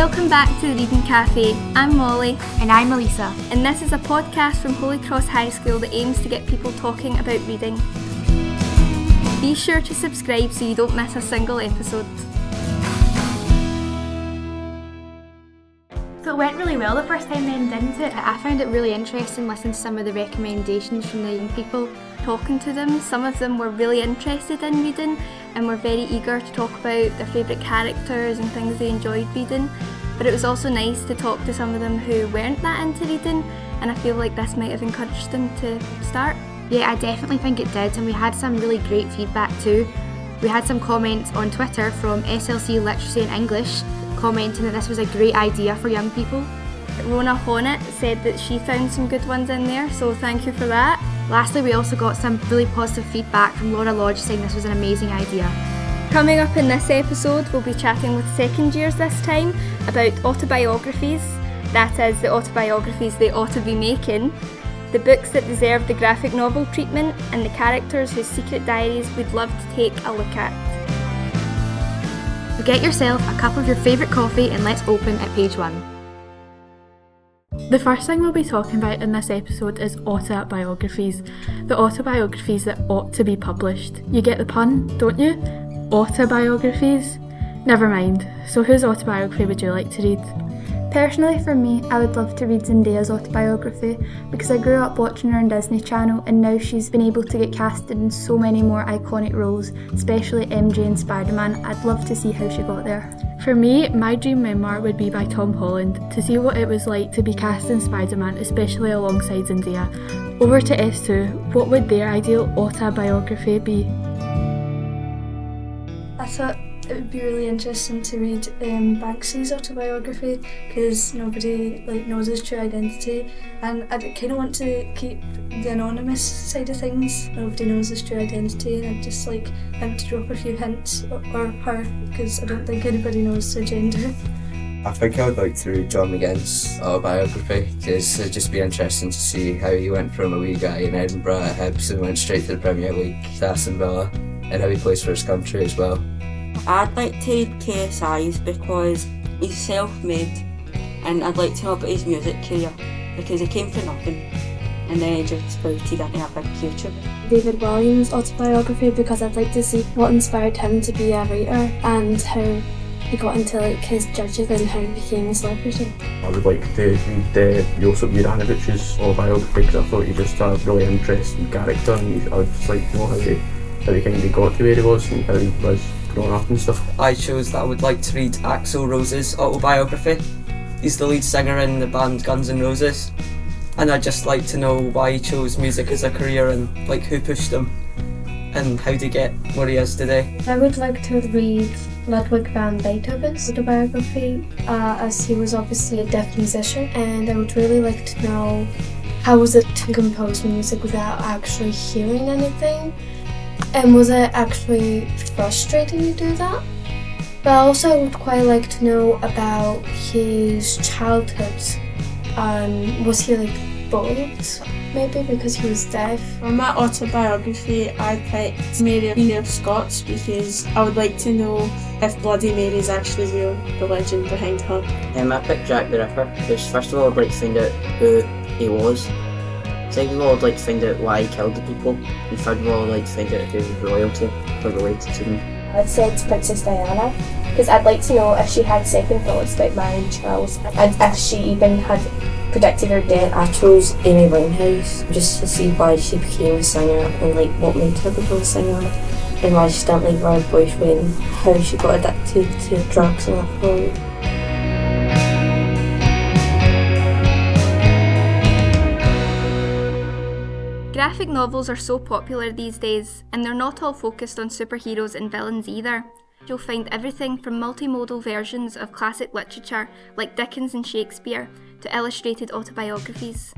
Welcome back to the Reading Cafe. I'm Molly. And I'm Melissa. And this is a podcast from Holy Cross High School that aims to get people talking about reading. Be sure to subscribe so you don't miss a single episode. So it went really well the first time then, didn't it? I found it really interesting listening to some of the recommendations from the young people. Talking to them, some of them were really interested in reading and were very eager to talk about their favourite characters and things they enjoyed reading. But it was also nice to talk to some of them who weren't that into reading, and I feel like this might have encouraged them to start. Yeah, I definitely think it did, and we had some really great feedback too. We had some comments on Twitter from SLC Literacy and English commenting that this was a great idea for young people. Rona Honnet said that she found some good ones in there, so thank you for that. Lastly, we also got some really positive feedback from Laura Lodge saying this was an amazing idea. Coming up in this episode, we'll be chatting with second years this time about autobiographies, that is, the autobiographies they ought to be making, the books that deserve the graphic novel treatment, and the characters whose secret diaries we'd love to take a look at. So get yourself a cup of your favourite coffee and let's open at page one. The first thing we'll be talking about in this episode is autobiographies, the autobiographies that ought to be published. You get the pun, don't you? Autobiographies? Never mind. So, whose autobiography would you like to read? Personally, for me, I would love to read Zendaya's autobiography because I grew up watching her on Disney Channel and now she's been able to get casted in so many more iconic roles, especially MJ and Spider Man. I'd love to see how she got there. For me, my dream memoir would be by Tom Holland to see what it was like to be cast in Spider Man, especially alongside Zendaya. Over to S2, what would their ideal autobiography be? I thought it would be really interesting to read um, Banksy's autobiography because nobody like knows his true identity, and I kind of want to keep the anonymous side of things. Nobody knows his true identity, and I'd just like him to drop a few hints or, or her because I don't think anybody knows their gender. I think I would like to read John McGinn's autobiography because it'd just be interesting to see how he went from a wee guy in Edinburgh at Hibs and went straight to the Premier League to Aston Villa and how he plays for his country as well. I'd like to read KSI's because he's self-made and I'd like to know about his music career because he came from nothing and then he just sprouted into a big YouTuber. David Walliams' autobiography because I'd like to see what inspired him to be a writer and how he got into like his judges and how he became a celebrity. I would like to read uh, Josip Juranović's autobiography because I thought he just had a really interesting character and I would just like to know how he, how he kind of got to where he was and how he was growing up and stuff. I chose that I would like to read Axl Rose's autobiography. He's the lead singer in the band Guns N' Roses. And I'd just like to know why he chose music as a career and like who pushed him and how to get where he is today. I would like to read Ludwig van Beethoven's autobiography uh, as he was obviously a deaf musician and I would really like to know how was it to compose music without actually hearing anything and was it actually frustrating to do that? But I also would quite like to know about his childhood. Um, was he like bullied? Maybe because he was deaf. For my autobiography, I picked Mary Queen of Scots because I would like to know if Bloody Mary is actually real, the legend behind her. Um, I picked Jack the Ripper because first of all I'd like to find out who he was Second of all, I'd like to find out why he killed the people. And third of all, I'd like to find out who royalty were related to them. I'd say it's Princess Diana, because I'd like to know if she had second thoughts about marrying Charles, and if she even had predicted her death. I chose Amy Winehouse just to see why she became a singer and like what made her become a singer and why she didn't leave her boyfriend, how she got addicted to drugs and alcohol. Graphic novels are so popular these days, and they're not all focused on superheroes and villains either. You'll find everything from multimodal versions of classic literature like Dickens and Shakespeare to illustrated autobiographies.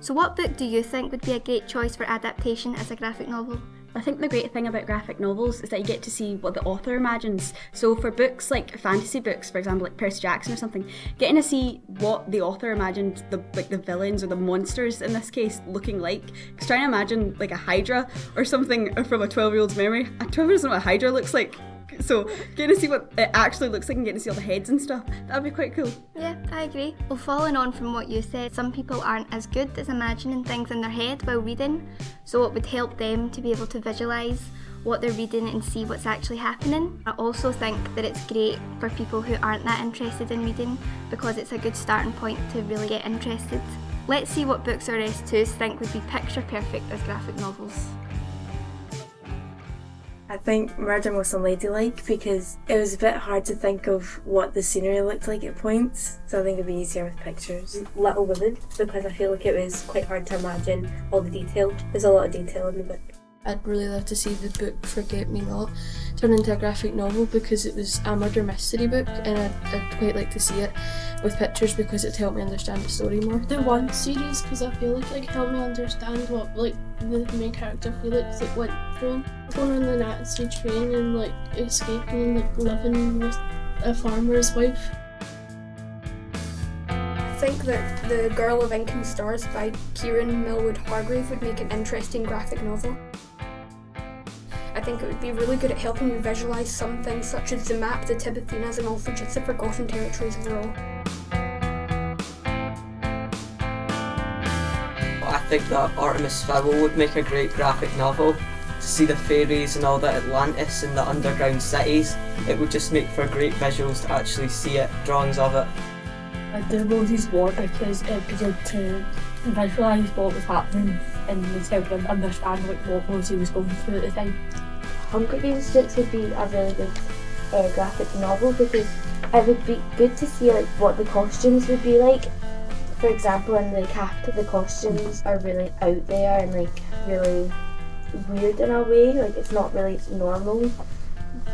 So, what book do you think would be a great choice for adaptation as a graphic novel? I think the great thing about graphic novels is that you get to see what the author imagines. So for books like fantasy books, for example, like Percy Jackson or something, getting to see what the author imagined the like the villains or the monsters in this case looking like. Because trying to imagine like a Hydra or something from a twelve year old's memory, a twelve year old doesn't know what a Hydra looks like So getting to see what it actually looks like and getting to see all the heads and stuff, that'd be quite cool. Yeah, I agree. Well, following on from what you said, some people aren't as good as imagining things in their head while reading, so it would help them to be able to visualise what they're reading and see what's actually happening. I also think that it's great for people who aren't that interested in reading because it's a good starting point to really get interested. Let's see what books our S2s think would be picture perfect as graphic novels. I think Murder Most Unladylike because it was a bit hard to think of what the scenery looked like at points, so I think it'd be easier with pictures. Little Women because I feel like it was quite hard to imagine all the detail. There's a lot of detail in the book. I'd really love to see the book Forget Me Not turn into a graphic novel because it was a murder mystery book and I'd, I'd quite like to see it with pictures because it'd help me understand the story more. The Once series because I feel like it helped me understand what like the main character Felix like went through. Going on the Nazi train and like escaping and like living with a farmer's wife. I think that The Girl of Ink and Stars by Kiran Millwood Hargrave would make an interesting graphic novel. I think it would be really good at helping you visualise some things such as the map, the Tibathenas, and also just the Forgotten Territories overall. I think that Artemis Fowl would make a great graphic novel. To see the fairies and all the Atlantis and the underground cities, it would just make for great visuals to actually see it, drawings of it. I'd do Moses War because it'd be good to visualise what was happening and it's helping them understand like, what Moses was going through at the time. Hunger Games books would be a really good uh, graphic novel because it would be good to see like what the costumes would be like. For example, in the Capitol, the costumes are really out there and like really weird in a way. Like it's not really normal.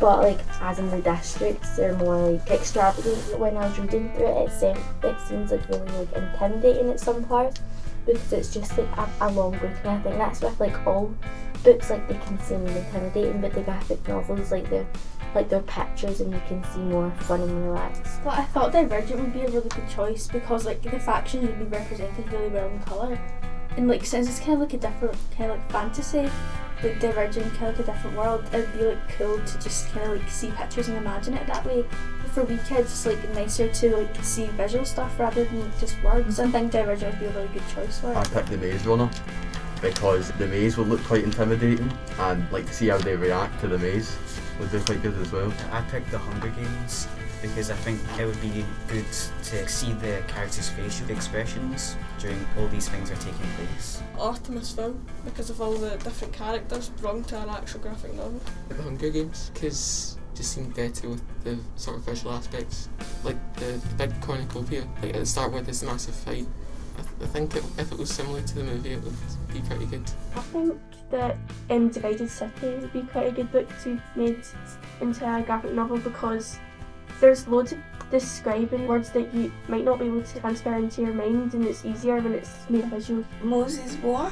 But like as in the districts, they're more like extravagant. When I was reading through it, it it seems like really like intimidating at some parts because it's just like a, a long book, and I think that's with like all books like they can seem intimidating, but the graphic novels like they're like they're pictures and you can see more fun and relaxed. But I thought Divergent would be a really good choice because like the factions would be represented really well in colour. And like since it's kind of like a different kind of like fantasy, like Divergent kind of like a different world, it'd be like cool to just kind of like see pictures and imagine it that way. For wee kids, it's like nicer to like see visual stuff rather than just words. Mm-hmm. I think Divergent would be a really good choice for it. I picked the Maze Runner because the maze would look quite intimidating and like to see how they react to the maze would be quite good as well. I picked the Hunger Games because I think it would be good to see the characters' facial expressions during all these things are taking place. Artemis Fowl because of all the different characters brought to an actual graphic novel. The Hunger Games because just seemed better with the sort of visual aspects, like the, the big cornucopia. Like at the start with this massive fight, I, th- I think it, if it was similar to the movie, it would be pretty good. I think that um, Divided City would be quite a good book to made into a graphic novel because there's loads of describing words that you might not be able to transfer into your mind and it's easier when it's made visual. Moses War.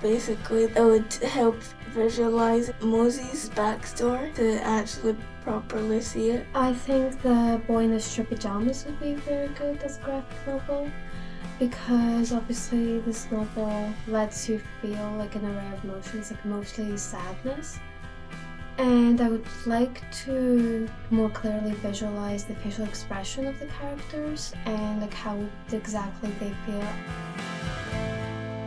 Basically, it would help visualize Moses' backstory to actually properly see it. I think the boy in the striped pajamas would be very good as a graphic novel because obviously this novel lets you feel like an array of emotions, like mostly sadness. And I would like to more clearly visualize the facial expression of the characters and like how exactly they feel.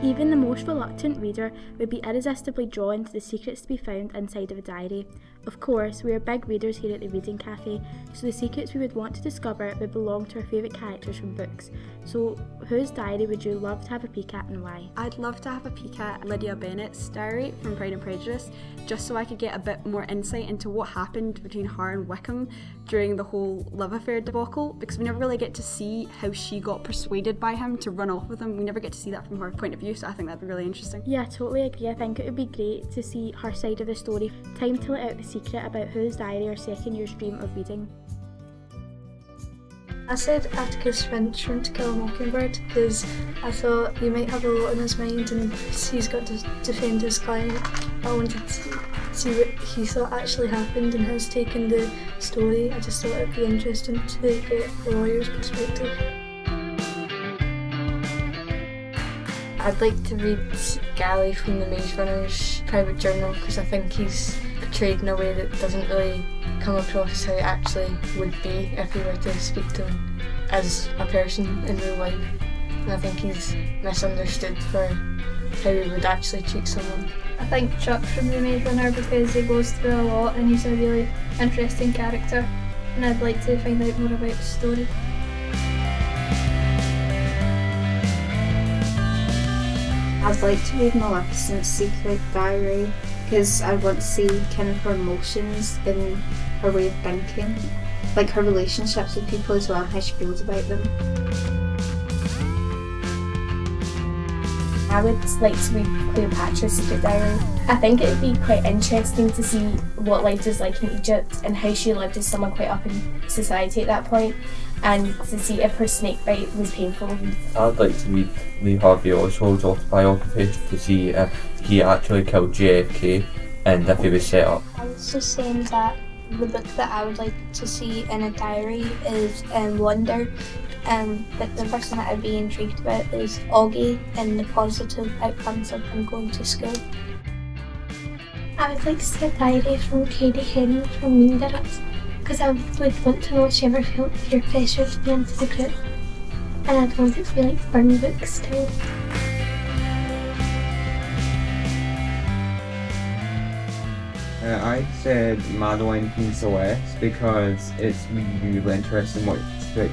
Even the most reluctant reader would be irresistibly drawn to the secrets to be found inside of a diary. Of course, we are big readers here at the Reading Cafe, so the secrets we would want to discover would belong to our favourite characters from books. So, whose diary would you love to have a peek at and why? I'd love to have a peek at Lydia Bennet's diary from Pride and Prejudice, just so I could get a bit more insight into what happened between her and Wickham during the whole love affair debacle, because we never really get to see how she got persuaded by him to run off with him. We never get to see that from her point of view, so I think that'd be really interesting. Yeah, I totally agree. I think it would be great to see her side of the story. Time to let out the secret about whose diary or second year's dream of reading. I said Atticus Finch from To Kill a Mockingbird because I thought he might have a lot on his mind and he's got to defend his client. I wanted to see what he thought actually happened and has taken the story. I just thought it'd be interesting to get the lawyer's perspective. I'd like to read Gally from the Maze Runner's private journal because I think he's portrayed in a way that doesn't really come across how he actually would be if he were to speak to him as a person in real life. And I think he's misunderstood for how he would actually treat someone. I think Chuck should be Maze Runner because he goes through a lot and he's a really interesting character and I'd like to find out more about his story. I'd like to read Maleficent's Secret Diary because I want to see kind of her emotions in her way of thinking, like her relationships with people as well, and how she feels about them. I would like to read Cleopatra's Secret Diary. I think it would be quite interesting to see what life was like in Egypt and how she lived as someone quite up in society at that point, and to see if her snake bite was painful. I'd like to read Lee Harvey Oswald's autobiography to see if he actually killed JFK and if he was set up. I was just saying that the book that I would like to see in a diary is um, Wonder. Um, but the person that I'd be intrigued about is Augie and the positive outcomes of him going to school. I would like to see a diary from Cady Heron from Mean Girls because I would want to know if she ever felt peer pressure to be into the group and I'd want it to be like burn books too. Uh, I said Madeline from Celeste because it's really interesting what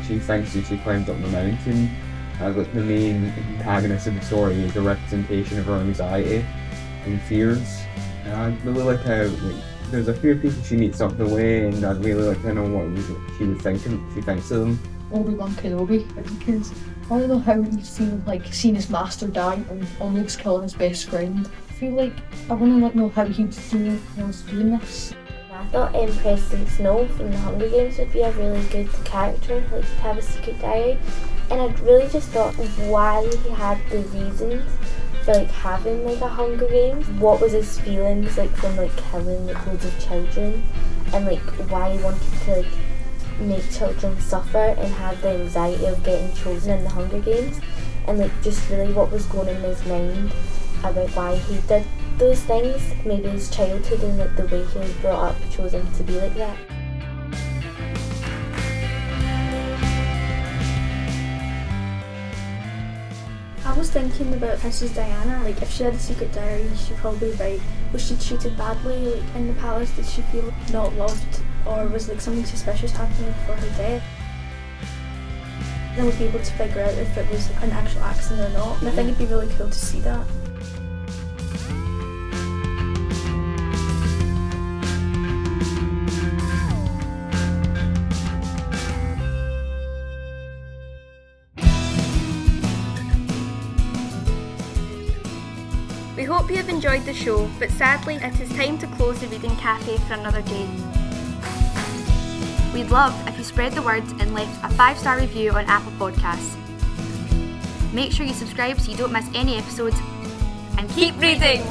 she thinks as she climbs up the mountain. Uh, like the main antagonist of the story is a representation of her anxiety and fears. And I really like how like, there's a few people she meets up the way, and I'd really like to know what she would think she thinks of them. Obi Wan Kenobi because I don't know how he's seen like seen his master die and almost killing his best friend. I feel like I want to like know how he'd feel whilst doing this. I thought um, President Snow from the Hunger Games would be a really good character, like to have a secret diary. And I really just thought why he had the reasons like having like a Hunger Games. What was his feelings like from like killing like loads of children, and like why he wanted to like make children suffer and have the anxiety of getting chosen in the Hunger Games, and like just really what was going in his mind about why he did those things. Maybe his childhood and like the way he was brought up chose him to be like that. Thinking about Princess Diana, like if she had a secret diary, she'd probably write, was she treated badly like in the palace? Did she feel not loved? Or was like something suspicious happening before her death? Then we'd be able to figure out if it was an actual accident or not. And I think it'd be really cool to see that. Enjoyed the show, but sadly it is time to close the reading cafe for another day. We'd love if you spread the word and left a five star review on Apple Podcasts. Make sure you subscribe so you don't miss any episodes, and keep reading!